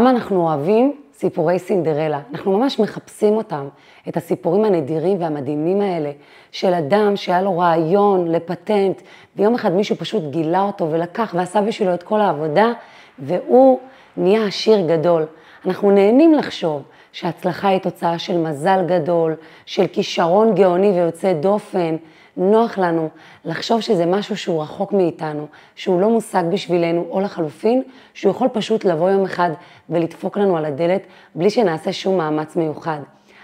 למה אנחנו אוהבים סיפורי סינדרלה? אנחנו ממש מחפשים אותם, את הסיפורים הנדירים והמדהימים האלה, של אדם שהיה לו רעיון לפטנט, ויום אחד מישהו פשוט גילה אותו ולקח ועשה בשבילו את כל העבודה, והוא נהיה עשיר גדול. אנחנו נהנים לחשוב שהצלחה היא תוצאה של מזל גדול, של כישרון גאוני ויוצא דופן. נוח לנו לחשוב שזה משהו שהוא רחוק מאיתנו, שהוא לא מושג בשבילנו, או לחלופין, שהוא יכול פשוט לבוא יום אחד ולדפוק לנו על הדלת בלי שנעשה שום מאמץ מיוחד.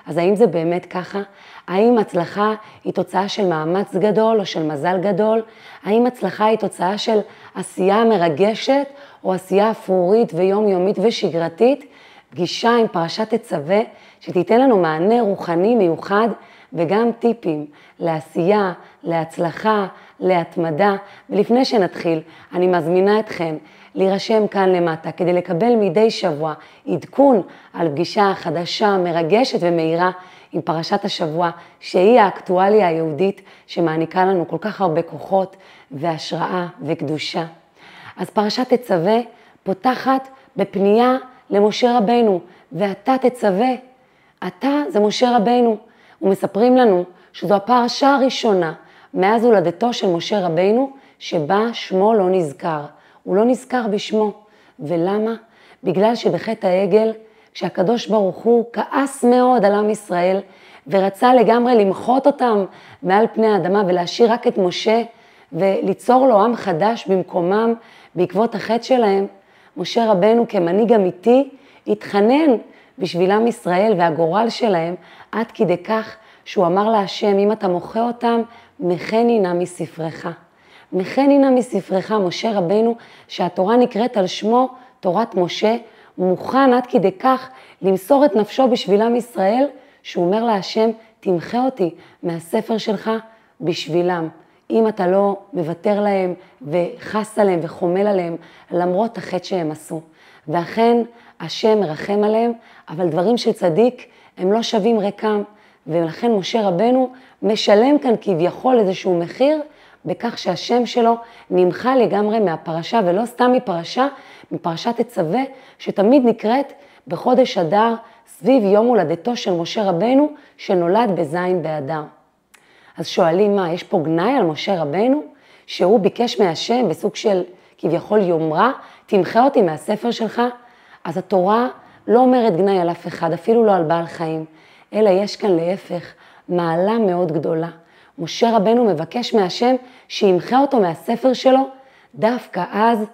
אז האם זה באמת ככה? האם הצלחה היא תוצאה של מאמץ גדול או של מזל גדול? האם הצלחה היא תוצאה של עשייה מרגשת או עשייה אפרורית ויומיומית ושגרתית? פגישה עם פרשת תצווה שתיתן לנו מענה רוחני מיוחד וגם טיפים לעשייה, להצלחה, להתמדה. ולפני שנתחיל, אני מזמינה אתכם להירשם כאן למטה כדי לקבל מדי שבוע עדכון על פגישה חדשה, מרגשת ומהירה עם פרשת השבוע, שהיא האקטואליה היהודית שמעניקה לנו כל כך הרבה כוחות והשראה וקדושה. אז פרשת תצווה פותחת בפנייה למשה רבנו, ואתה תצווה. אתה זה משה רבנו. ומספרים לנו שזו הפרשה הראשונה מאז הולדתו של משה רבינו, שבה שמו לא נזכר. הוא לא נזכר בשמו. ולמה? בגלל שבחטא העגל, כשהקדוש ברוך הוא כעס מאוד על עם ישראל, ורצה לגמרי למחות אותם מעל פני האדמה ולהשאיר רק את משה, וליצור לו עם חדש במקומם בעקבות החטא שלהם, משה רבנו כמנהיג אמיתי התחנן בשביל עם ישראל והגורל שלהם, עד כדי כך שהוא אמר להשם, אם אתה מוחה אותם, מחני נא מספרך. מחני נא מספרך, משה רבנו, שהתורה נקראת על שמו, תורת משה, מוכן עד כדי כך למסור את נפשו בשביל עם ישראל, שהוא אומר להשם, תמחה אותי מהספר שלך בשבילם. אם אתה לא מוותר להם וחס עליהם וחומל עליהם, למרות החטא שהם עשו. ואכן, השם מרחם עליהם, אבל דברים של צדיק הם לא שווים ריקם, ולכן משה רבנו משלם כאן כביכול איזשהו מחיר, בכך שהשם שלו נמחה לגמרי מהפרשה, ולא סתם מפרשה, מפרשת תצווה, שתמיד נקראת בחודש אדר, סביב יום הולדתו של משה רבנו, שנולד בזין באדר. אז שואלים מה, יש פה גנאי על משה רבנו, שהוא ביקש מהשם בסוג של כביכול יומרה, תמחה אותי מהספר שלך? אז התורה לא אומרת גנאי על אף אחד, אפילו לא על בעל חיים, אלא יש כאן להפך מעלה מאוד גדולה. משה רבנו מבקש מהשם שימחה אותו מהספר שלו, דווקא אז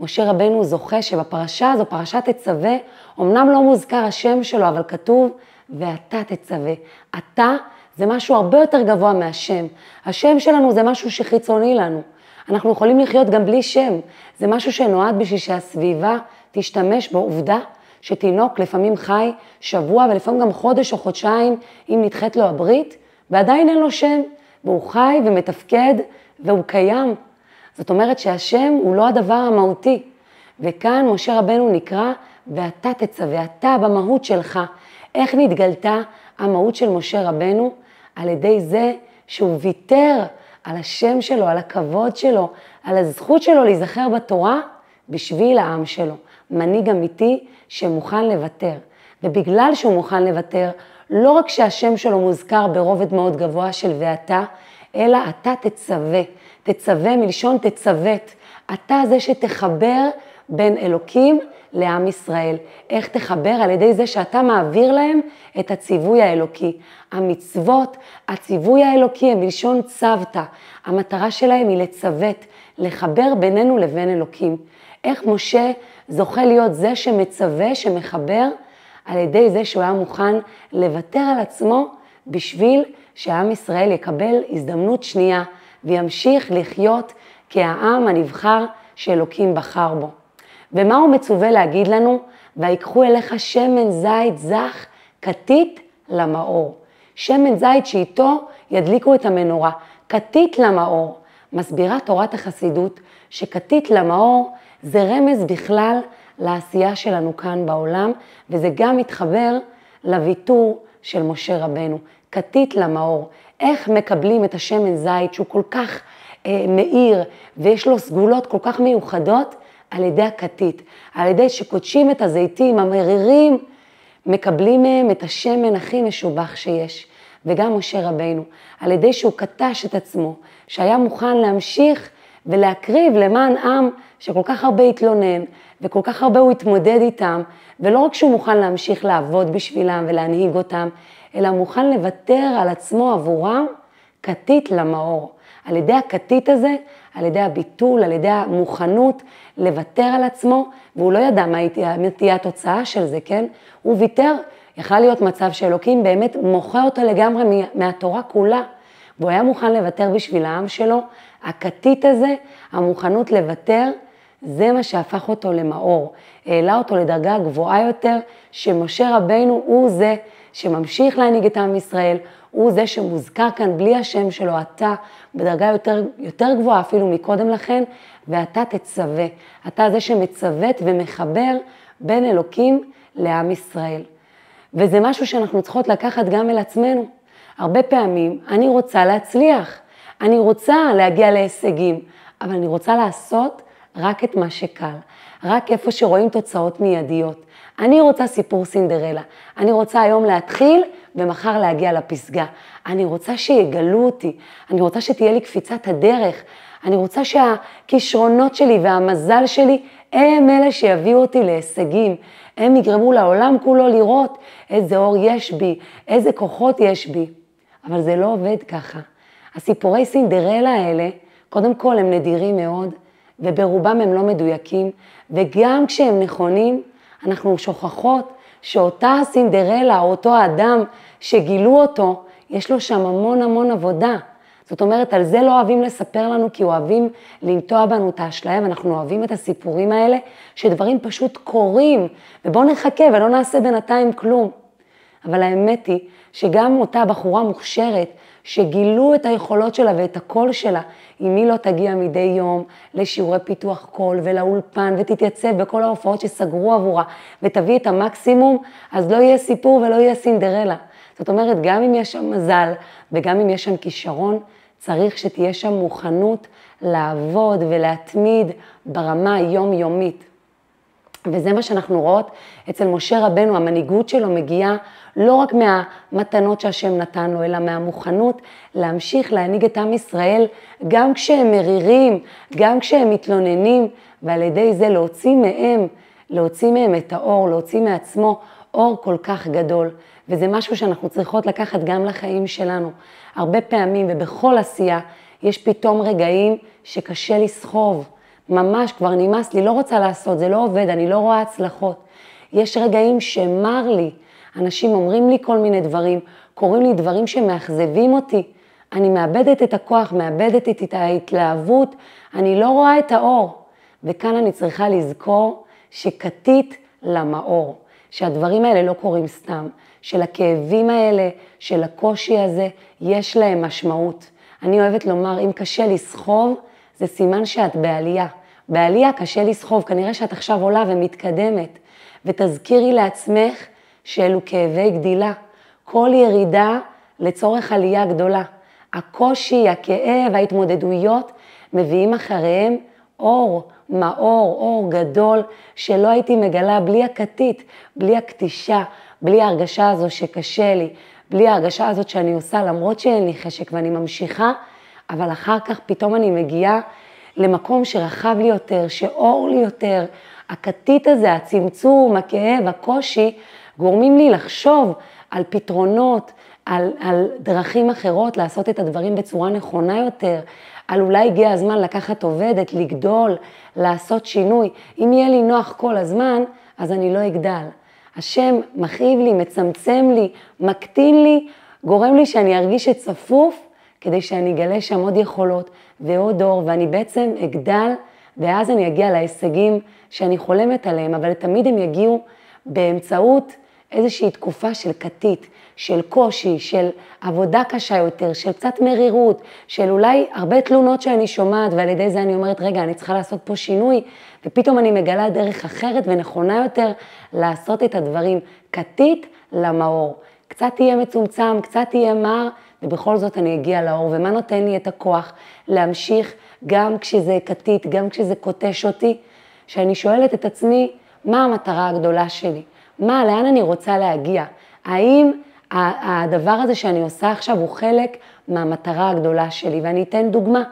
משה רבנו זוכה שבפרשה הזו, פרשת תצווה, אמנם לא מוזכר השם שלו, אבל כתוב, ואתה תצווה. אתה זה משהו הרבה יותר גבוה מהשם. השם שלנו זה משהו שחיצוני לנו. אנחנו יכולים לחיות גם בלי שם. זה משהו שנועד בשביל שהסביבה תשתמש בו. עובדה שתינוק לפעמים חי שבוע ולפעמים גם חודש או חודשיים, אם נדחית לו הברית, ועדיין אין לו שם, והוא חי ומתפקד והוא קיים. זאת אומרת שהשם הוא לא הדבר המהותי. וכאן משה רבנו נקרא, ואתה תצווה, אתה במהות שלך. איך נתגלתה המהות של משה רבנו? על ידי זה שהוא ויתר על השם שלו, על הכבוד שלו, על הזכות שלו להיזכר בתורה בשביל העם שלו. מנהיג אמיתי שמוכן לוותר. ובגלל שהוא מוכן לוותר, לא רק שהשם שלו מוזכר ברובד מאוד גבוה של ואתה, אלא אתה תצווה. תצווה מלשון תצוות. אתה זה שתחבר בין אלוקים לעם ישראל. איך תחבר? על ידי זה שאתה מעביר להם את הציווי האלוקי. המצוות, הציווי האלוקי הם מלשון צוותא. המטרה שלהם היא לצוות, לחבר בינינו לבין אלוקים. איך משה זוכה להיות זה שמצווה, שמחבר, על ידי זה שהוא היה מוכן לוותר על עצמו בשביל שעם ישראל יקבל הזדמנות שנייה וימשיך לחיות כעם הנבחר שאלוקים בחר בו. ומה הוא מצווה להגיד לנו? ויקחו אליך שמן זית זך כתית למאור. שמן זית שאיתו ידליקו את המנורה. כתית למאור. מסבירה תורת החסידות שכתית למאור זה רמז בכלל לעשייה שלנו כאן בעולם, וזה גם מתחבר לוויתור של משה רבנו. כתית למאור. איך מקבלים את השמן זית שהוא כל כך אה, מאיר ויש לו סגולות כל כך מיוחדות? על ידי הכתית, על ידי שקודשים את הזיתים המרירים, מקבלים מהם את השמן הכי משובח שיש. וגם משה רבינו, על ידי שהוא קטש את עצמו, שהיה מוכן להמשיך ולהקריב למען עם שכל כך הרבה התלונן, וכל כך הרבה הוא התמודד איתם, ולא רק שהוא מוכן להמשיך לעבוד בשבילם ולהנהיג אותם, אלא מוכן לוותר על עצמו עבורם כתית למאור. על ידי הכתית הזה, על ידי הביטול, על ידי המוכנות לוותר על עצמו, והוא לא ידע מה תהיה התוצאה של זה, כן? הוא ויתר, יכל להיות מצב שאלוקים באמת מוחה אותו לגמרי מהתורה כולה, והוא היה מוכן לוותר בשביל העם שלו. הכתית הזה, המוכנות לוותר, זה מה שהפך אותו למאור, העלה אותו לדרגה גבוהה יותר, שמשה רבינו הוא זה שממשיך להנהיג את עם ישראל, הוא זה שמוזכר כאן בלי השם שלו, אתה בדרגה יותר, יותר גבוהה אפילו מקודם לכן, ואתה תצווה. אתה זה שמצוות ומחבר בין אלוקים לעם ישראל. וזה משהו שאנחנו צריכות לקחת גם אל עצמנו. הרבה פעמים אני רוצה להצליח, אני רוצה להגיע להישגים, אבל אני רוצה לעשות רק את מה שקל, רק איפה שרואים תוצאות מיידיות. אני רוצה סיפור סינדרלה, אני רוצה היום להתחיל ומחר להגיע לפסגה. אני רוצה שיגלו אותי, אני רוצה שתהיה לי קפיצת הדרך, אני רוצה שהכישרונות שלי והמזל שלי הם אלה שיביאו אותי להישגים, הם יגרמו לעולם כולו לראות איזה אור יש בי, איזה כוחות יש בי. אבל זה לא עובד ככה. הסיפורי סינדרלה האלה, קודם כל הם נדירים מאוד, וברובם הם לא מדויקים, וגם כשהם נכונים, אנחנו שוכחות שאותה סינדרלה, או אותו האדם שגילו אותו, יש לו שם המון המון עבודה. זאת אומרת, על זה לא אוהבים לספר לנו, כי אוהבים לנטוע בנו את האשליה, ואנחנו אוהבים את הסיפורים האלה, שדברים פשוט קורים, ובואו נחכה ולא נעשה בינתיים כלום. אבל האמת היא שגם אותה בחורה מוכשרת, שגילו את היכולות שלה ואת הקול שלה, אם היא לא תגיע מדי יום לשיעורי פיתוח קול ולאולפן ותתייצב בכל ההופעות שסגרו עבורה ותביא את המקסימום, אז לא יהיה סיפור ולא יהיה סינדרלה. זאת אומרת, גם אם יש שם מזל וגם אם יש שם כישרון, צריך שתהיה שם מוכנות לעבוד ולהתמיד ברמה היומיומית. וזה מה שאנחנו רואות אצל משה רבנו, המנהיגות שלו מגיעה לא רק מהמתנות שהשם נתן לו, אלא מהמוכנות להמשיך להנהיג את עם ישראל, גם כשהם מרירים, גם כשהם מתלוננים, ועל ידי זה להוציא מהם, להוציא מהם את האור, להוציא מעצמו אור כל כך גדול. וזה משהו שאנחנו צריכות לקחת גם לחיים שלנו. הרבה פעמים ובכל עשייה יש פתאום רגעים שקשה לסחוב. ממש כבר נמאס לי, לא רוצה לעשות, זה לא עובד, אני לא רואה הצלחות. יש רגעים שמר לי, אנשים אומרים לי כל מיני דברים, קוראים לי דברים שמאכזבים אותי. אני מאבדת את הכוח, מאבדת את ההתלהבות, אני לא רואה את האור. וכאן אני צריכה לזכור שכתית למאור, שהדברים האלה לא קורים סתם, שלכאבים האלה, של הקושי הזה, יש להם משמעות. אני אוהבת לומר, אם קשה לסחוב, זה סימן שאת בעלייה. בעלייה קשה לסחוב, כנראה שאת עכשיו עולה ומתקדמת. ותזכירי לעצמך שאלו כאבי גדילה. כל ירידה לצורך עלייה גדולה. הקושי, הכאב, ההתמודדויות, מביאים אחריהם אור, מאור, אור גדול, שלא הייתי מגלה בלי הכתית, בלי הכתישה, בלי ההרגשה הזו שקשה לי, בלי ההרגשה הזאת שאני עושה למרות שאין לי חשק ואני ממשיכה, אבל אחר כך פתאום אני מגיעה למקום שרחב לי יותר, שאור לי יותר. הכתית הזה, הצמצום, הכאב, הקושי, גורמים לי לחשוב על פתרונות, על, על דרכים אחרות לעשות את הדברים בצורה נכונה יותר, על אולי הגיע הזמן לקחת עובדת, לגדול, לעשות שינוי. אם יהיה לי נוח כל הזמן, אז אני לא אגדל. השם מכאיב לי, מצמצם לי, מקטין לי, גורם לי שאני ארגיש שצפוף, כדי שאני אגלה שם עוד יכולות ועוד אור, ואני בעצם אגדל, ואז אני אגיע להישגים שאני חולמת עליהם, אבל תמיד הם יגיעו באמצעות איזושהי תקופה של כתית, של קושי, של עבודה קשה יותר, של קצת מרירות, של אולי הרבה תלונות שאני שומעת, ועל ידי זה אני אומרת, רגע, אני צריכה לעשות פה שינוי, ופתאום אני מגלה דרך אחרת ונכונה יותר לעשות את הדברים. כתית למאור. קצת תהיה מצומצם, קצת תהיה מר, ובכל זאת אני אגיע לאור. ומה נותן לי את הכוח להמשיך גם כשזה כתית, גם כשזה קוטש אותי? שאני שואלת את עצמי, מה המטרה הגדולה שלי? מה, לאן אני רוצה להגיע? האם הדבר הזה שאני עושה עכשיו הוא חלק מהמטרה הגדולה שלי? ואני אתן דוגמה,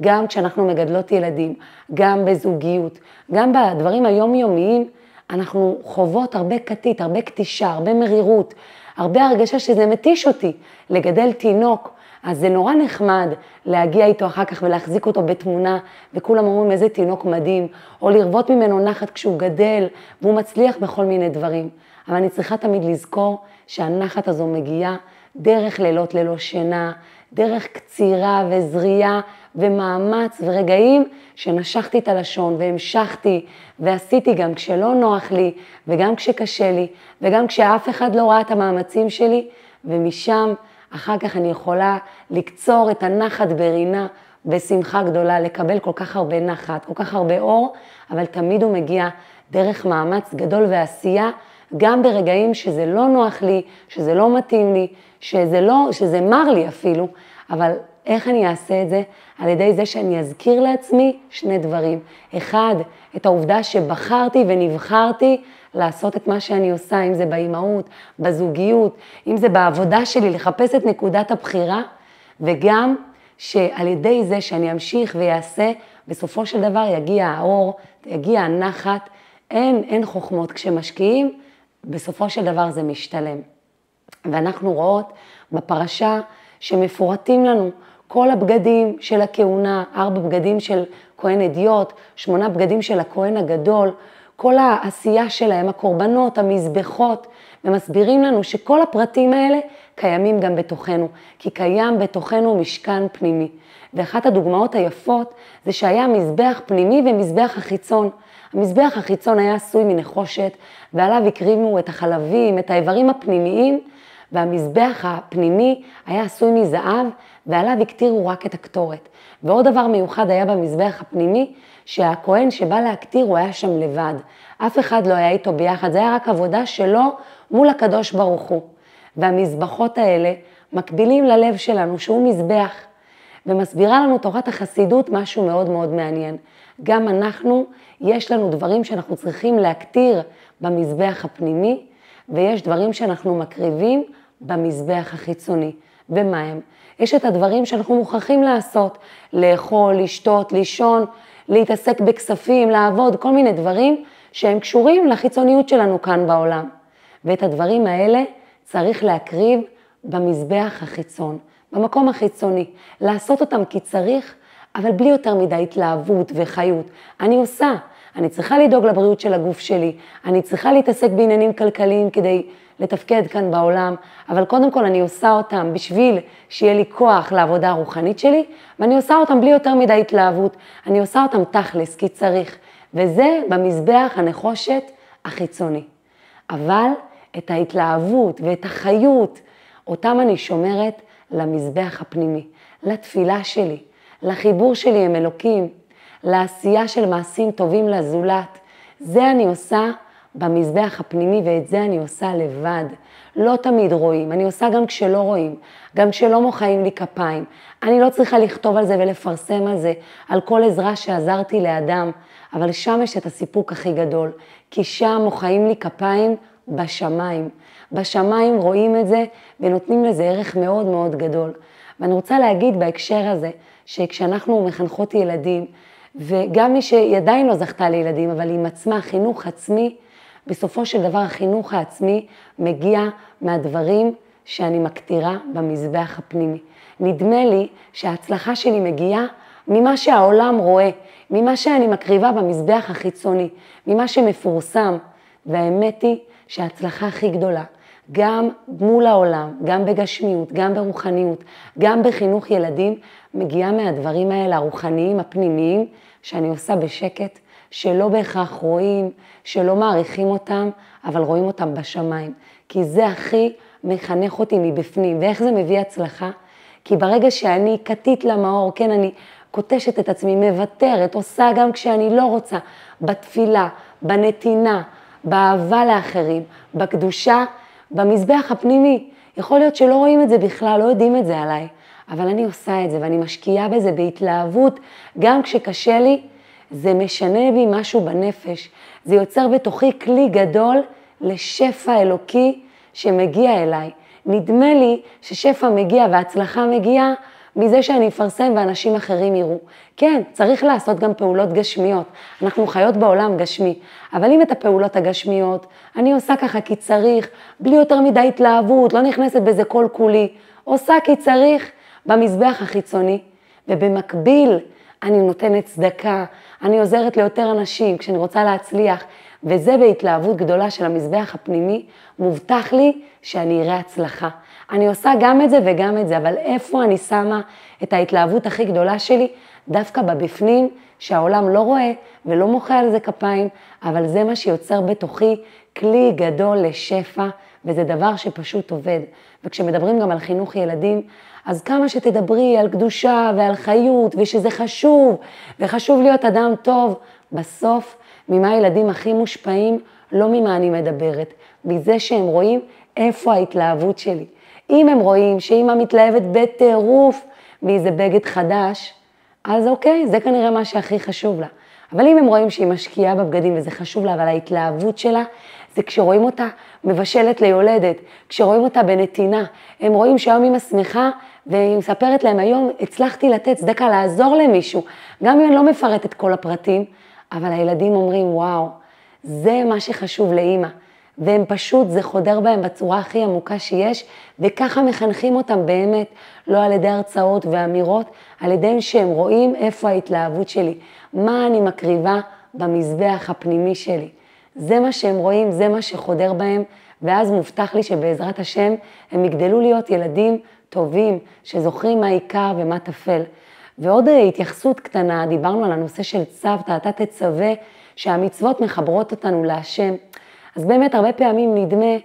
גם כשאנחנו מגדלות ילדים, גם בזוגיות, גם בדברים היומיומיים, אנחנו חוות הרבה כתית, הרבה כתישה, הרבה מרירות, הרבה הרגשה שזה מתיש אותי לגדל תינוק. אז זה נורא נחמד להגיע איתו אחר כך ולהחזיק אותו בתמונה, וכולם אומרים איזה תינוק מדהים, או לרבות ממנו נחת כשהוא גדל, והוא מצליח בכל מיני דברים. אבל אני צריכה תמיד לזכור שהנחת הזו מגיעה דרך לילות ללא שינה, דרך קצירה וזריעה ומאמץ ורגעים שנשכתי את הלשון והמשכתי ועשיתי גם כשלא נוח לי וגם כשקשה לי וגם כשאף אחד לא ראה את המאמצים שלי ומשם אחר כך אני יכולה לקצור את הנחת ברינה בשמחה גדולה, לקבל כל כך הרבה נחת, כל כך הרבה אור, אבל תמיד הוא מגיע דרך מאמץ גדול ועשייה, גם ברגעים שזה לא נוח לי, שזה לא מתאים לי, שזה, לא, שזה מר לי אפילו, אבל איך אני אעשה את זה? על ידי זה שאני אזכיר לעצמי שני דברים. אחד, את העובדה שבחרתי ונבחרתי לעשות את מה שאני עושה, אם זה באימהות, בזוגיות, אם זה בעבודה שלי, לחפש את נקודת הבחירה, וגם שעל ידי זה שאני אמשיך ויעשה, בסופו של דבר יגיע האור, יגיע הנחת, אין, אין חוכמות. כשמשקיעים, בסופו של דבר זה משתלם. ואנחנו רואות בפרשה שמפורטים לנו כל הבגדים של הכהונה, ארבע בגדים של כהן אדיוט, שמונה בגדים של הכהן הגדול, כל העשייה שלהם, הקורבנות, המזבחות, ומסבירים לנו שכל הפרטים האלה קיימים גם בתוכנו, כי קיים בתוכנו משכן פנימי. ואחת הדוגמאות היפות זה שהיה מזבח פנימי ומזבח החיצון. המזבח החיצון היה עשוי מנחושת, ועליו הקריבו את החלבים, את האיברים הפנימיים, והמזבח הפנימי היה עשוי מזהב, ועליו הקטירו רק את הקטורת. ועוד דבר מיוחד היה במזבח הפנימי, שהכהן שבא להקטיר הוא היה שם לבד. אף אחד לא היה איתו ביחד, זה היה רק עבודה שלו מול הקדוש ברוך הוא. והמזבחות האלה מקבילים ללב שלנו, שהוא מזבח. ומסבירה לנו תורת החסידות משהו מאוד מאוד מעניין. גם אנחנו, יש לנו דברים שאנחנו צריכים להקטיר במזבח הפנימי, ויש דברים שאנחנו מקריבים במזבח החיצוני. ומה הם? יש את הדברים שאנחנו מוכרחים לעשות, לאכול, לשתות, לישון, להתעסק בכספים, לעבוד, כל מיני דברים שהם קשורים לחיצוניות שלנו כאן בעולם. ואת הדברים האלה צריך להקריב במזבח החיצון, במקום החיצוני, לעשות אותם כי צריך, אבל בלי יותר מדי התלהבות וחיות. אני עושה, אני צריכה לדאוג לבריאות של הגוף שלי, אני צריכה להתעסק בעניינים כלכליים כדי לתפקד כאן בעולם, אבל קודם כל אני עושה אותם בשביל שיהיה לי כוח לעבודה הרוחנית שלי, ואני עושה אותם בלי יותר מדי התלהבות, אני עושה אותם תכלס, כי צריך, וזה במזבח הנחושת החיצוני. אבל את ההתלהבות ואת החיות, אותם אני שומרת למזבח הפנימי, לתפילה שלי, לחיבור שלי עם אלוקים, לעשייה של מעשים טובים לזולת. זה אני עושה במזבח הפנימי ואת זה אני עושה לבד. לא תמיד רואים, אני עושה גם כשלא רואים, גם כשלא מוחאים לי כפיים. אני לא צריכה לכתוב על זה ולפרסם על זה, על כל עזרה שעזרתי לאדם, אבל שם יש את הסיפוק הכי גדול, כי שם מוחאים לי כפיים בשמיים. בשמיים רואים את זה ונותנים לזה ערך מאוד מאוד גדול. ואני רוצה להגיד בהקשר הזה, שכשאנחנו מחנכות ילדים, וגם מי שעדיין לא זכתה לילדים, אבל עם עצמה, חינוך עצמי, בסופו של דבר החינוך העצמי מגיע מהדברים שאני מקטירה במזבח הפנימי. נדמה לי שההצלחה שלי מגיעה ממה שהעולם רואה, ממה שאני מקריבה במזבח החיצוני, ממה שמפורסם. והאמת היא שההצלחה הכי גדולה, גם מול העולם, גם בגשמיות, גם ברוחניות, גם בחינוך ילדים, מגיעה מהדברים האלה, הרוחניים, הפנימיים, שאני עושה בשקט, שלא בהכרח רואים, שלא מעריכים אותם, אבל רואים אותם בשמיים. כי זה הכי מחנך אותי מבפנים. ואיך זה מביא הצלחה? כי ברגע שאני כתית למאור, כן, אני קוטשת את עצמי, מוותרת, עושה גם כשאני לא רוצה, בתפילה, בנתינה, באהבה לאחרים, בקדושה, במזבח הפנימי. יכול להיות שלא רואים את זה בכלל, לא יודעים את זה עליי, אבל אני עושה את זה ואני משקיעה בזה בהתלהבות, גם כשקשה לי, זה משנה בי משהו בנפש. זה יוצר בתוכי כלי גדול לשפע אלוקי שמגיע אליי. נדמה לי ששפע מגיע והצלחה מגיעה מזה שאני אפרסם ואנשים אחרים יראו. כן, צריך לעשות גם פעולות גשמיות. אנחנו חיות בעולם גשמי, אבל אם את הפעולות הגשמיות, אני עושה ככה כי צריך, בלי יותר מדי התלהבות, לא נכנסת בזה כל כולי, עושה כי צריך במזבח החיצוני, ובמקביל אני נותנת צדקה, אני עוזרת ליותר אנשים כשאני רוצה להצליח, וזה בהתלהבות גדולה של המזבח הפנימי, מובטח לי שאני אראה הצלחה. אני עושה גם את זה וגם את זה, אבל איפה אני שמה את ההתלהבות הכי גדולה שלי? דווקא בבפנים, שהעולם לא רואה ולא מוחא על זה כפיים, אבל זה מה שיוצר בתוכי כלי גדול לשפע, וזה דבר שפשוט עובד. וכשמדברים גם על חינוך ילדים, אז כמה שתדברי על קדושה ועל חיות, ושזה חשוב, וחשוב להיות אדם טוב, בסוף, ממה הילדים הכי מושפעים? לא ממה אני מדברת, מזה שהם רואים איפה ההתלהבות שלי. אם הם רואים שאימא מתלהבת בטירוף מאיזה בגד חדש, אז אוקיי, זה כנראה מה שהכי חשוב לה. אבל אם הם רואים שהיא משקיעה בבגדים וזה חשוב לה, אבל ההתלהבות שלה זה כשרואים אותה מבשלת ליולדת, כשרואים אותה בנתינה. הם רואים שהיום אימא שמחה והיא מספרת להם, היום הצלחתי לתת צדקה לעזור למישהו, גם אם אני לא מפרט את כל הפרטים, אבל הילדים אומרים, וואו, זה מה שחשוב לאימא. והם פשוט, זה חודר בהם בצורה הכי עמוקה שיש, וככה מחנכים אותם באמת, לא על ידי הרצאות ואמירות, על ידי שהם רואים איפה ההתלהבות שלי, מה אני מקריבה במזבח הפנימי שלי. זה מה שהם רואים, זה מה שחודר בהם, ואז מובטח לי שבעזרת השם הם יגדלו להיות ילדים טובים, שזוכרים מה עיקר ומה טפל. ועוד התייחסות קטנה, דיברנו על הנושא של צוותא, אתה תצווה שהמצוות מחברות אותנו להשם. אז באמת הרבה פעמים נדמה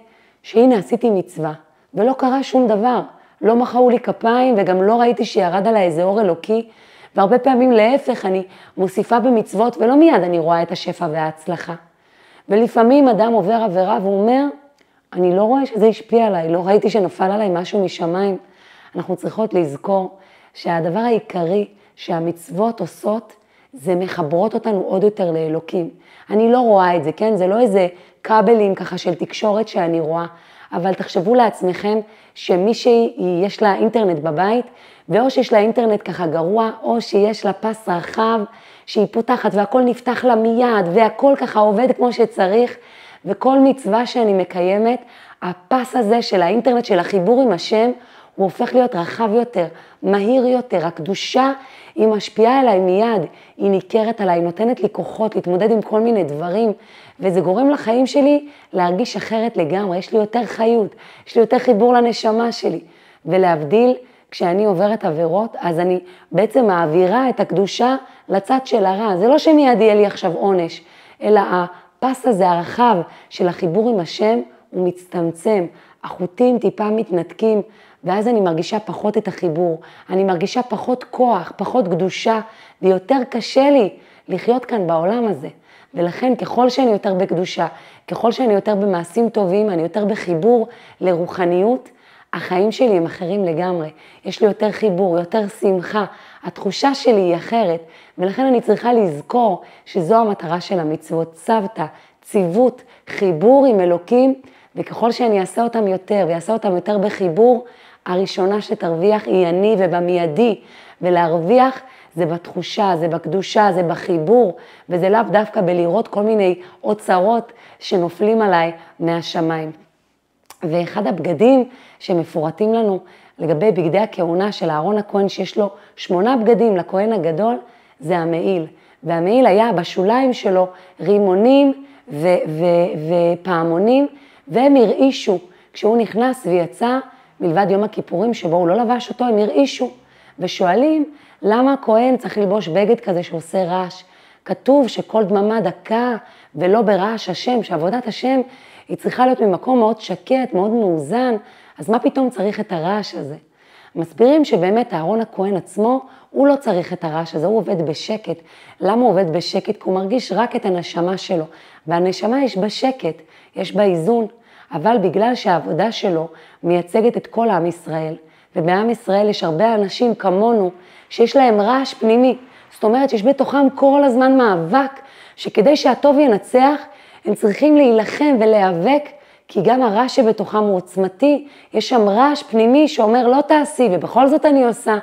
שהנה עשיתי מצווה, ולא קרה שום דבר. לא מחאו לי כפיים וגם לא ראיתי שירד עליי איזה אור אלוקי, והרבה פעמים להפך, אני מוסיפה במצוות ולא מיד אני רואה את השפע וההצלחה. ולפעמים אדם עובר עבירה והוא אומר, אני לא רואה שזה השפיע עליי, לא ראיתי שנפל עליי משהו משמיים. אנחנו צריכות לזכור שהדבר העיקרי שהמצוות עושות, זה מחברות אותנו עוד יותר לאלוקים. אני לא רואה את זה, כן? זה לא איזה כבלים ככה של תקשורת שאני רואה, אבל תחשבו לעצמכם שמישהי יש לה אינטרנט בבית, ואו שיש לה אינטרנט ככה גרוע, או שיש לה פס רחב שהיא פותחת והכל נפתח לה מיד, והכל ככה עובד כמו שצריך, וכל מצווה שאני מקיימת, הפס הזה של האינטרנט, של החיבור עם השם, הוא הופך להיות רחב יותר, מהיר יותר, הקדושה היא משפיעה עליי מיד, היא ניכרת עליי, היא נותנת לי כוחות להתמודד עם כל מיני דברים, וזה גורם לחיים שלי להרגיש אחרת לגמרי, יש לי יותר חיות, יש לי יותר חיבור לנשמה שלי. ולהבדיל, כשאני עוברת עבירות, אז אני בעצם מעבירה את הקדושה לצד של הרע. זה לא שמיד יהיה לי עכשיו עונש, אלא הפס הזה הרחב של החיבור עם השם, הוא מצטמצם, החוטים טיפה מתנתקים, ואז אני מרגישה פחות את החיבור, אני מרגישה פחות כוח, פחות קדושה, ויותר קשה לי לחיות כאן בעולם הזה. ולכן ככל שאני יותר בקדושה, ככל שאני יותר במעשים טובים, אני יותר בחיבור לרוחניות, החיים שלי הם אחרים לגמרי. יש לי יותר חיבור, יותר שמחה, התחושה שלי היא אחרת, ולכן אני צריכה לזכור שזו המטרה של המצוות, צוותא, ציוות, חיבור עם אלוקים, וככל שאני אעשה אותם יותר, ואעשה אותם יותר בחיבור, הראשונה שתרוויח היא אני ובמיידי, ולהרוויח זה בתחושה, זה בקדושה, זה בחיבור, וזה לאו דווקא בלראות כל מיני אוצרות שנופלים עליי מהשמיים. ואחד הבגדים שמפורטים לנו לגבי בגדי הכהונה של אהרון הכהן, שיש לו שמונה בגדים לכהן הגדול, זה המעיל. והמעיל היה בשוליים שלו רימונים ו- ו- ופעמונים, והם הרעישו. כשהוא נכנס ויצא, מלבד יום הכיפורים שבו הוא לא לבש אותו, הם הרעישו. ושואלים, למה הכהן צריך ללבוש בגד כזה שעושה רעש? כתוב שכל דממה דקה ולא ברעש השם, שעבודת השם היא צריכה להיות ממקום מאוד שקט, מאוד מאוזן, אז מה פתאום צריך את הרעש הזה? מסבירים שבאמת אהרון הכהן עצמו, הוא לא צריך את הרעש הזה, הוא עובד בשקט. למה הוא עובד בשקט? כי הוא מרגיש רק את הנשמה שלו, והנשמה יש בה שקט, יש בה איזון, אבל בגלל שהעבודה שלו מייצגת את כל עם ישראל, ובעם ישראל יש הרבה אנשים כמונו שיש להם רעש פנימי. זאת אומרת שיש בתוכם כל הזמן מאבק, שכדי שהטוב ינצח, הם צריכים להילחם ולהיאבק, כי גם הרע שבתוכם הוא עוצמתי, יש שם רעש פנימי שאומר לא תעשי, ובכל זאת אני עושה.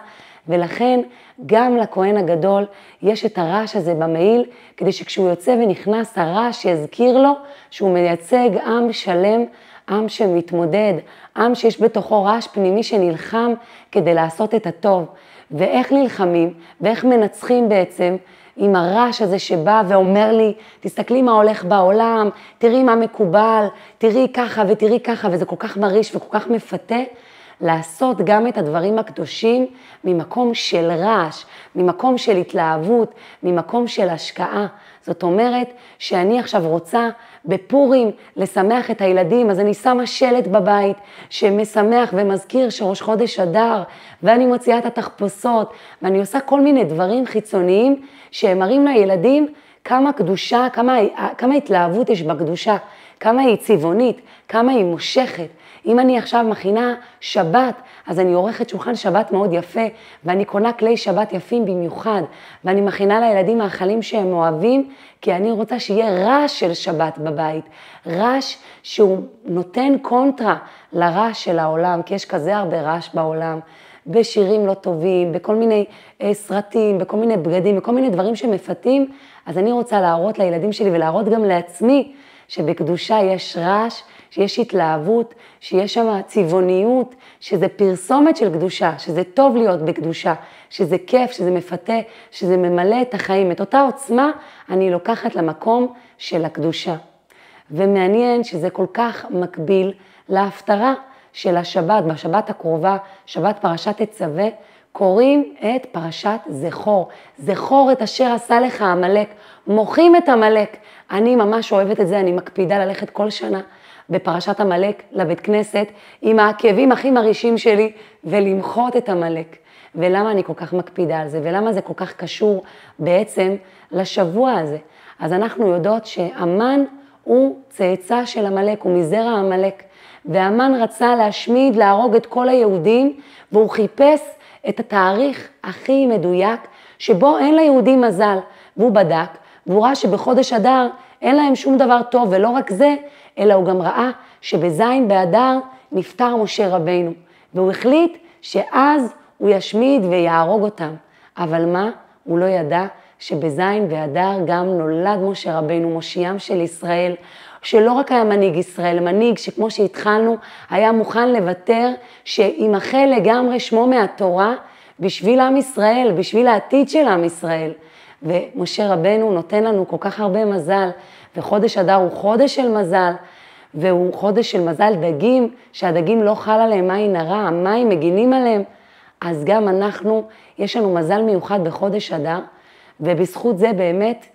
ולכן גם לכהן הגדול יש את הרעש הזה במעיל, כדי שכשהוא יוצא ונכנס הרעש יזכיר לו שהוא מייצג עם שלם, עם שמתמודד, עם שיש בתוכו רעש פנימי שנלחם כדי לעשות את הטוב. ואיך נלחמים, ואיך מנצחים בעצם עם הרעש הזה שבא ואומר לי, תסתכלי מה הולך בעולם, תראי מה מקובל, תראי ככה ותראי ככה, וזה כל כך מרעיש וכל כך מפתה. לעשות גם את הדברים הקדושים ממקום של רעש, ממקום של התלהבות, ממקום של השקעה. זאת אומרת שאני עכשיו רוצה בפורים לשמח את הילדים, אז אני שמה שלט בבית שמשמח ומזכיר שראש חודש אדר, ואני מוציאה את התחפושות, ואני עושה כל מיני דברים חיצוניים שהם מראים לילדים כמה קדושה, כמה, כמה התלהבות יש בקדושה, כמה היא צבעונית, כמה היא מושכת. אם אני עכשיו מכינה שבת, אז אני עורכת שולחן שבת מאוד יפה, ואני קונה כלי שבת יפים במיוחד, ואני מכינה לילדים מאכלים שהם אוהבים, כי אני רוצה שיהיה רעש של שבת בבית, רעש שהוא נותן קונטרה לרעש של העולם, כי יש כזה הרבה רעש בעולם. בשירים לא טובים, בכל מיני אה, סרטים, בכל מיני בגדים, בכל מיני דברים שמפתים, אז אני רוצה להראות לילדים שלי ולהראות גם לעצמי שבקדושה יש רעש, שיש התלהבות, שיש שם צבעוניות, שזה פרסומת של קדושה, שזה טוב להיות בקדושה, שזה כיף, שזה מפתה, שזה ממלא את החיים. את אותה עוצמה אני לוקחת למקום של הקדושה. ומעניין שזה כל כך מקביל להפטרה של השבת, בשבת הקרובה, שבת פרשת תצווה, קוראים את פרשת זכור. זכור את אשר עשה לך עמלק, מוחים את עמלק. אני ממש אוהבת את זה, אני מקפידה ללכת כל שנה בפרשת עמלק לבית כנסת עם העקבים הכי מרעישים שלי ולמחות את עמלק. ולמה אני כל כך מקפידה על זה, ולמה זה כל כך קשור בעצם לשבוע הזה. אז אנחנו יודעות שהמן הוא צאצא של עמלק, הוא מזרע עמלק. והמן רצה להשמיד, להרוג את כל היהודים, והוא חיפש את התאריך הכי מדויק, שבו אין ליהודים מזל. והוא בדק, והוא ראה שבחודש אדר אין להם שום דבר טוב, ולא רק זה, אלא הוא גם ראה שבזין באדר נפטר משה רבינו. והוא החליט שאז הוא ישמיד ויהרוג אותם. אבל מה? הוא לא ידע שבזין באדר גם נולד משה רבינו, מושיעם של ישראל, שלא רק היה מנהיג ישראל, מנהיג שכמו שהתחלנו, היה מוכן לוותר, שימחל לגמרי שמו מהתורה בשביל עם ישראל, בשביל העתיד של עם ישראל. ומשה רבנו נותן לנו כל כך הרבה מזל, וחודש אדר הוא חודש של מזל, והוא חודש של מזל דגים, שהדגים לא חל עליהם עין הרע, המים מגינים עליהם, אז גם אנחנו, יש לנו מזל מיוחד בחודש אדר, ובזכות זה באמת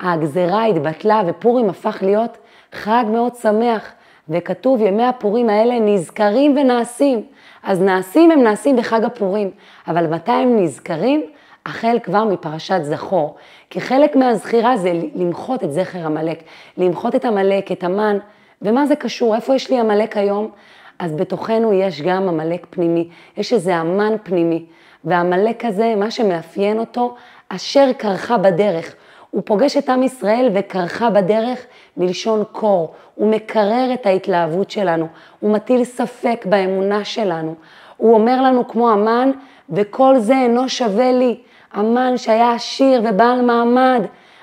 הגזרה התבטלה ופורים הפך להיות חג מאוד שמח. וכתוב, ימי הפורים האלה נזכרים ונעשים. אז נעשים הם נעשים בחג הפורים, אבל מתי הם נזכרים? החל כבר מפרשת זכור. כי חלק מהזכירה זה למחות את זכר עמלק, למחות את עמלק, את המן. ומה זה קשור? איפה יש לי עמלק היום? אז בתוכנו יש גם עמלק פנימי, יש איזה המן פנימי. והעמלק הזה, מה שמאפיין אותו, אשר קרחה בדרך. הוא פוגש את עם ישראל וקרחה בדרך מלשון קור. הוא מקרר את ההתלהבות שלנו, הוא מטיל ספק באמונה שלנו. הוא אומר לנו כמו המן, וכל זה אינו שווה לי. המן שהיה עשיר ובעל מעמד,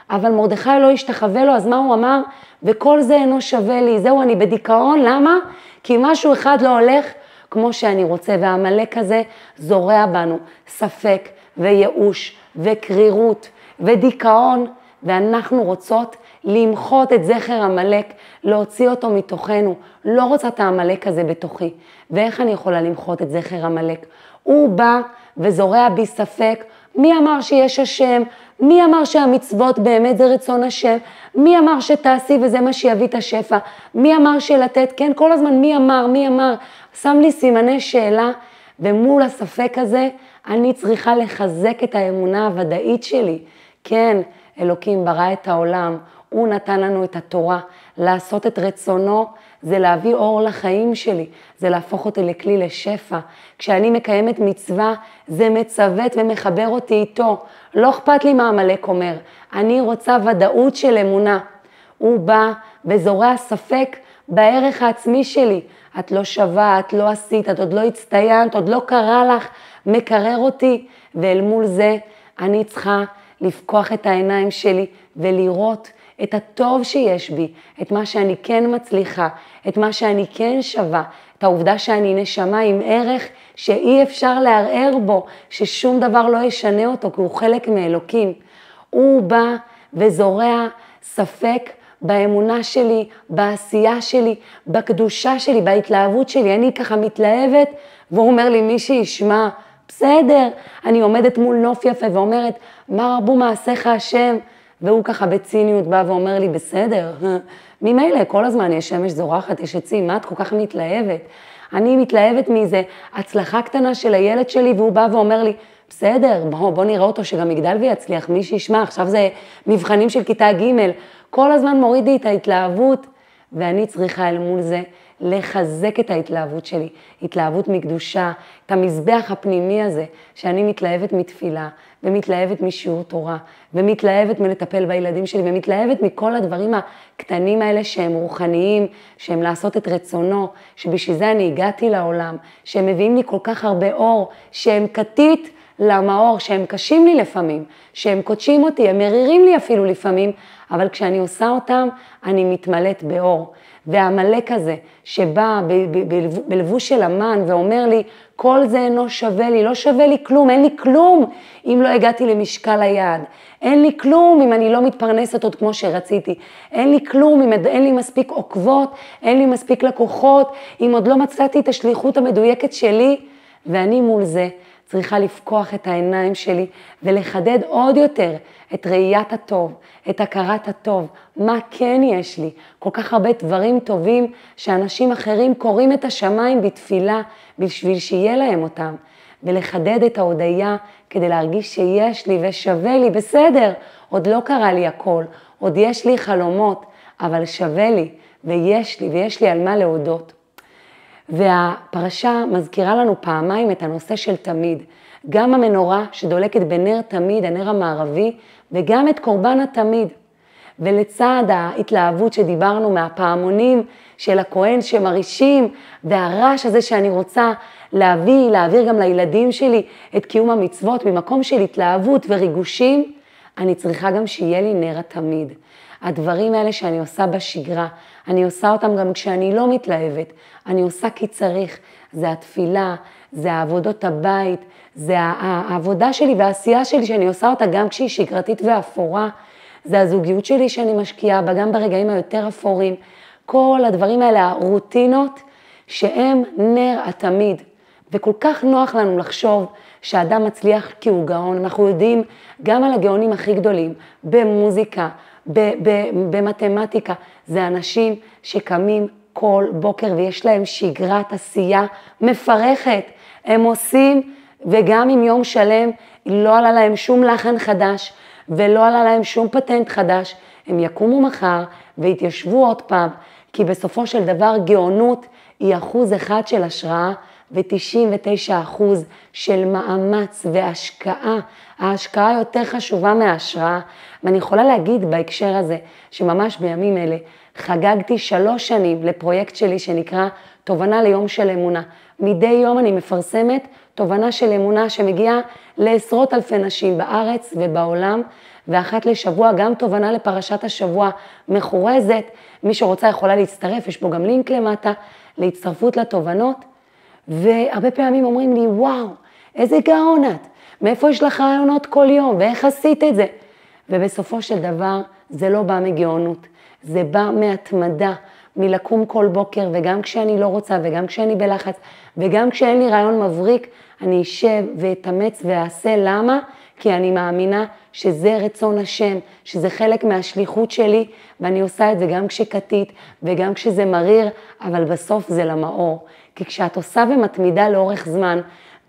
אבל מרדכי לא השתחווה לו, אז מה הוא אמר? וכל זה אינו שווה לי. זהו, אני בדיכאון, למה? כי משהו אחד לא הולך כמו שאני רוצה, והעמלק הזה זורע בנו ספק וייאוש וקרירות ודיכאון, ואנחנו רוצות למחות את זכר עמלק, להוציא אותו מתוכנו. לא רוצה את העמלק הזה בתוכי. ואיך אני יכולה למחות את זכר עמלק? הוא בא וזורע בי ספק, מי אמר שיש השם? מי אמר שהמצוות באמת זה רצון השם? מי אמר שתעשי וזה מה שיביא את השפע? מי אמר שלתת? כן, כל הזמן מי אמר, מי אמר? שם לי סימני שאלה, ומול הספק הזה אני צריכה לחזק את האמונה הוודאית שלי. כן, אלוקים ברא את העולם, הוא נתן לנו את התורה, לעשות את רצונו זה להביא אור לחיים שלי, זה להפוך אותי לכלי לשפע. כשאני מקיימת מצווה, זה מצוות ומחבר אותי איתו. לא אכפת לי מה עמלק אומר, אני רוצה ודאות של אמונה. הוא בא וזורע ספק בערך העצמי שלי. את לא שווה, את לא עשית, את עוד לא הצטיינת, עוד לא קרה לך, מקרר אותי, ואל מול זה אני צריכה לפקוח את העיניים שלי ולראות את הטוב שיש בי, את מה שאני כן מצליחה, את מה שאני כן שווה, את העובדה שאני נשמה עם ערך שאי אפשר לערער בו, ששום דבר לא ישנה אותו, כי הוא חלק מאלוקים. הוא בא וזורע ספק באמונה שלי, בעשייה שלי, בקדושה שלי, בהתלהבות שלי. אני ככה מתלהבת, והוא אומר לי, מי שישמע, בסדר. אני עומדת מול נוף יפה ואומרת, מה רבו מעשיך השם? והוא ככה בציניות בא ואומר לי, בסדר, ממילא כל הזמן יש שמש זורחת, יש עצים, מה את כל כך מתלהבת? אני מתלהבת מזה הצלחה קטנה של הילד שלי, והוא בא ואומר לי, בסדר, בוא, בוא נראה אותו שגם יגדל ויצליח, מי שישמע, עכשיו זה מבחנים של כיתה ג', כל הזמן מוריד לי את ההתלהבות, ואני צריכה אל מול זה לחזק את ההתלהבות שלי, התלהבות מקדושה, את המזבח הפנימי הזה, שאני מתלהבת מתפילה, ומתלהבת משיעור תורה, ומתלהבת מלטפל בילדים שלי, ומתלהבת מכל הדברים הקטנים האלה שהם רוחניים, שהם לעשות את רצונו, שבשביל זה אני הגעתי לעולם, שהם מביאים לי כל כך הרבה אור, שהם כתית למאור, שהם קשים לי לפעמים, שהם קודשים אותי, הם מרירים לי אפילו לפעמים, אבל כשאני עושה אותם, אני מתמלאת באור. והעמלק הזה, שבא בלבוש של המן ואומר לי, כל זה אינו שווה לי, לא שווה לי כלום, אין לי כלום אם לא הגעתי למשקל היעד. אין לי כלום אם אני לא מתפרנסת עוד כמו שרציתי. אין לי כלום אם אין לי מספיק עוקבות, אין לי מספיק לקוחות, אם עוד לא מצאתי את השליחות המדויקת שלי. ואני מול זה צריכה לפקוח את העיניים שלי ולחדד עוד יותר את ראיית הטוב, את הכרת הטוב, מה כן יש לי. כל כך הרבה דברים טובים שאנשים אחרים קוראים את השמיים בתפילה בשביל שיהיה להם אותם. ולחדד את ההודיה כדי להרגיש שיש לי ושווה לי, בסדר, עוד לא קרה לי הכל, עוד יש לי חלומות, אבל שווה לי ויש לי ויש לי על מה להודות. והפרשה מזכירה לנו פעמיים את הנושא של תמיד. גם המנורה שדולקת בנר תמיד, הנר המערבי, וגם את קורבן התמיד. ולצד ההתלהבות שדיברנו מהפעמונים של הכהן שמרעישים, והרעש הזה שאני רוצה להביא, להעביר גם לילדים שלי את קיום המצוות ממקום של התלהבות וריגושים, אני צריכה גם שיהיה לי נר התמיד. הדברים האלה שאני עושה בשגרה, אני עושה אותם גם כשאני לא מתלהבת, אני עושה כי צריך. זה התפילה, זה העבודות הבית, זה העבודה שלי והעשייה שלי שאני עושה אותה גם כשהיא שגרתית ואפורה. זה הזוגיות שלי שאני משקיעה בה, גם ברגעים היותר אפורים. כל הדברים האלה, הרוטינות, שהם נר התמיד. וכל כך נוח לנו לחשוב שאדם מצליח כי הוא גאון. אנחנו יודעים גם על הגאונים הכי גדולים, במוזיקה, במתמטיקה, זה אנשים שקמים כל בוקר ויש להם שגרת עשייה מפרכת. הם עושים, וגם אם יום שלם לא עלה להם שום לחן חדש ולא עלה להם שום פטנט חדש, הם יקומו מחר ויתיישבו עוד פעם, כי בסופו של דבר גאונות היא אחוז אחד של השראה ו-99 אחוז של מאמץ והשקעה. ההשקעה יותר חשובה מההשראה, ואני יכולה להגיד בהקשר הזה, שממש בימים אלה חגגתי שלוש שנים לפרויקט שלי שנקרא תובנה ליום של אמונה. מדי יום אני מפרסמת תובנה של אמונה שמגיעה לעשרות אלפי נשים בארץ ובעולם, ואחת לשבוע גם תובנה לפרשת השבוע מחורזת. מי שרוצה יכולה להצטרף, יש פה גם לינק למטה להצטרפות לתובנות. והרבה פעמים אומרים לי, וואו, איזה גאון את, מאיפה יש לך רעיונות כל יום, ואיך עשית את זה? ובסופו של דבר, זה לא בא מגאונות, זה בא מהתמדה, מלקום כל בוקר, וגם כשאני לא רוצה, וגם כשאני בלחץ, וגם כשאין לי רעיון מבריק, אני אשב ואתאמץ ואעשה. למה? כי אני מאמינה שזה רצון השם, שזה חלק מהשליחות שלי, ואני עושה את זה גם כשקטית וגם כשזה מריר, אבל בסוף זה למאור. כי כשאת עושה ומתמידה לאורך זמן,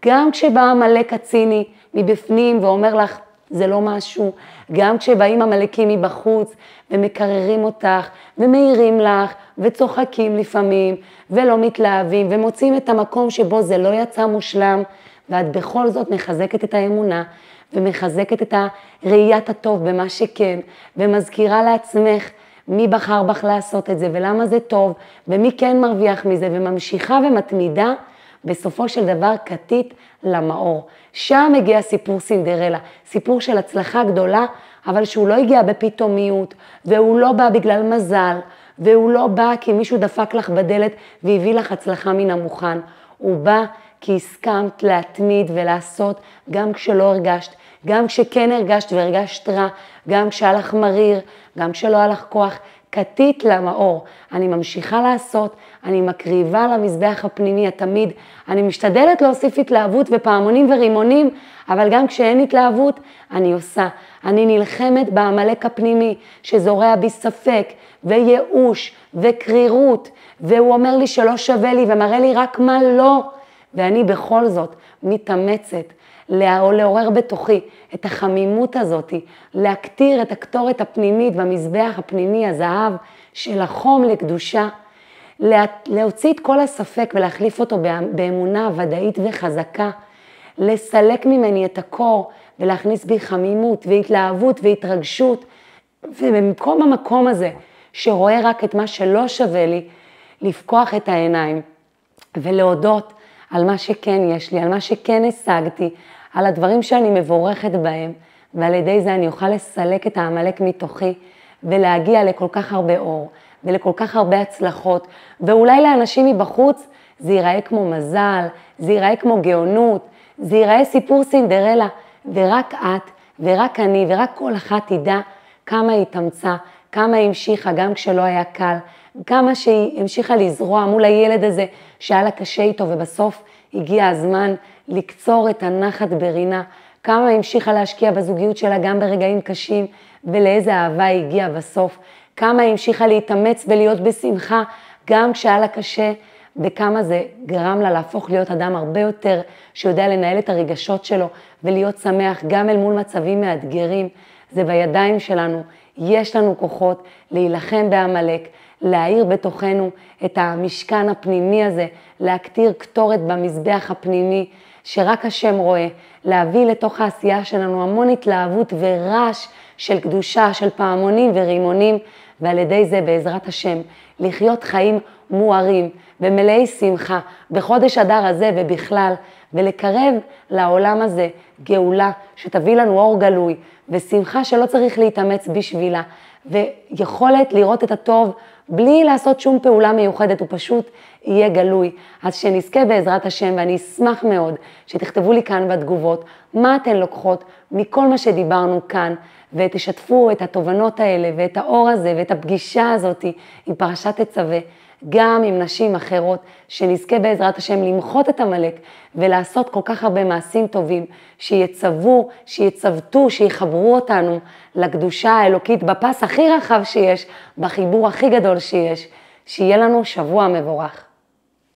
גם כשבא עמלק הציני מבפנים ואומר לך, זה לא משהו. גם כשבאים עמלקים מבחוץ ומקררים אותך ומעירים לך וצוחקים לפעמים ולא מתלהבים ומוצאים את המקום שבו זה לא יצא מושלם ואת בכל זאת מחזקת את האמונה ומחזקת את ראיית הטוב במה שכן ומזכירה לעצמך מי בחר בך לעשות את זה ולמה זה טוב ומי כן מרוויח מזה וממשיכה ומתמידה בסופו של דבר כתית למאור. שם הגיע סיפור סינדרלה, סיפור של הצלחה גדולה, אבל שהוא לא הגיע בפתאומיות, והוא לא בא בגלל מזל, והוא לא בא כי מישהו דפק לך בדלת והביא לך הצלחה מן המוכן. הוא בא כי הסכמת להתמיד ולעשות גם כשלא הרגשת, גם כשכן הרגשת והרגשת רע, גם כשהיה לך מריר, גם כשלא היה לך כוח, כתית למאור. אני ממשיכה לעשות, אני מקריבה למזבח הפנימי התמיד, אני משתדלת להוסיף התלהבות ופעמונים ורימונים, אבל גם כשאין התלהבות, אני עושה. אני נלחמת בעמלק הפנימי שזורע בי ספק וייאוש וקרירות, והוא אומר לי שלא שווה לי ומראה לי רק מה לא, ואני בכל זאת מתאמצת לעורר בתוכי את החמימות הזאת, להקטיר את הקטורת הפנימית במזבח הפנימי, הזהב, של החום לקדושה, להוציא את כל הספק ולהחליף אותו באמונה ודאית וחזקה, לסלק ממני את הקור ולהכניס בי חמימות והתלהבות והתרגשות, ובמקום המקום הזה שרואה רק את מה שלא שווה לי, לפקוח את העיניים ולהודות על מה שכן יש לי, על מה שכן השגתי, על הדברים שאני מבורכת בהם, ועל ידי זה אני אוכל לסלק את העמלק מתוכי ולהגיע לכל כך הרבה אור ולכל כך הרבה הצלחות, ואולי לאנשים מבחוץ זה ייראה כמו מזל, זה ייראה כמו גאונות, זה ייראה סיפור סינדרלה, ורק את ורק אני ורק כל אחת תדע כמה היא התאמצה, כמה היא המשיכה גם כשלא היה קל, כמה שהיא המשיכה לזרוע מול הילד הזה שהיה לה קשה איתו ובסוף הגיע הזמן לקצור את הנחת ברינה, כמה המשיכה להשקיע בזוגיות שלה גם ברגעים קשים, ולאיזה אהבה היא הגיעה בסוף, כמה המשיכה להתאמץ ולהיות בשמחה, גם כשהיה לה קשה, וכמה זה גרם לה להפוך להיות אדם הרבה יותר שיודע לנהל את הרגשות שלו ולהיות שמח גם אל מול מצבים מאתגרים. זה בידיים שלנו, יש לנו כוחות להילחם בעמלק, להאיר בתוכנו את המשכן הפנימי הזה, להקטיר קטורת במזבח הפנימי, שרק השם רואה, להביא לתוך העשייה שלנו המון התלהבות ורעש של קדושה, של פעמונים ורימונים, ועל ידי זה בעזרת השם לחיות חיים מוארים ומלאי שמחה בחודש אדר הזה ובכלל, ולקרב לעולם הזה גאולה שתביא לנו אור גלוי ושמחה שלא צריך להתאמץ בשבילה, ויכולת לראות את הטוב בלי לעשות שום פעולה מיוחדת, הוא פשוט יהיה גלוי. אז שנזכה בעזרת השם, ואני אשמח מאוד שתכתבו לי כאן בתגובות מה אתן לוקחות מכל מה שדיברנו כאן, ותשתפו את התובנות האלה ואת האור הזה ואת הפגישה הזאת עם פרשת תצווה. גם עם נשים אחרות, שנזכה בעזרת השם למחות את עמלק ולעשות כל כך הרבה מעשים טובים, שיצוו, שיצוותו, שיחברו אותנו לקדושה האלוקית בפס הכי רחב שיש, בחיבור הכי גדול שיש. שיהיה לנו שבוע מבורך.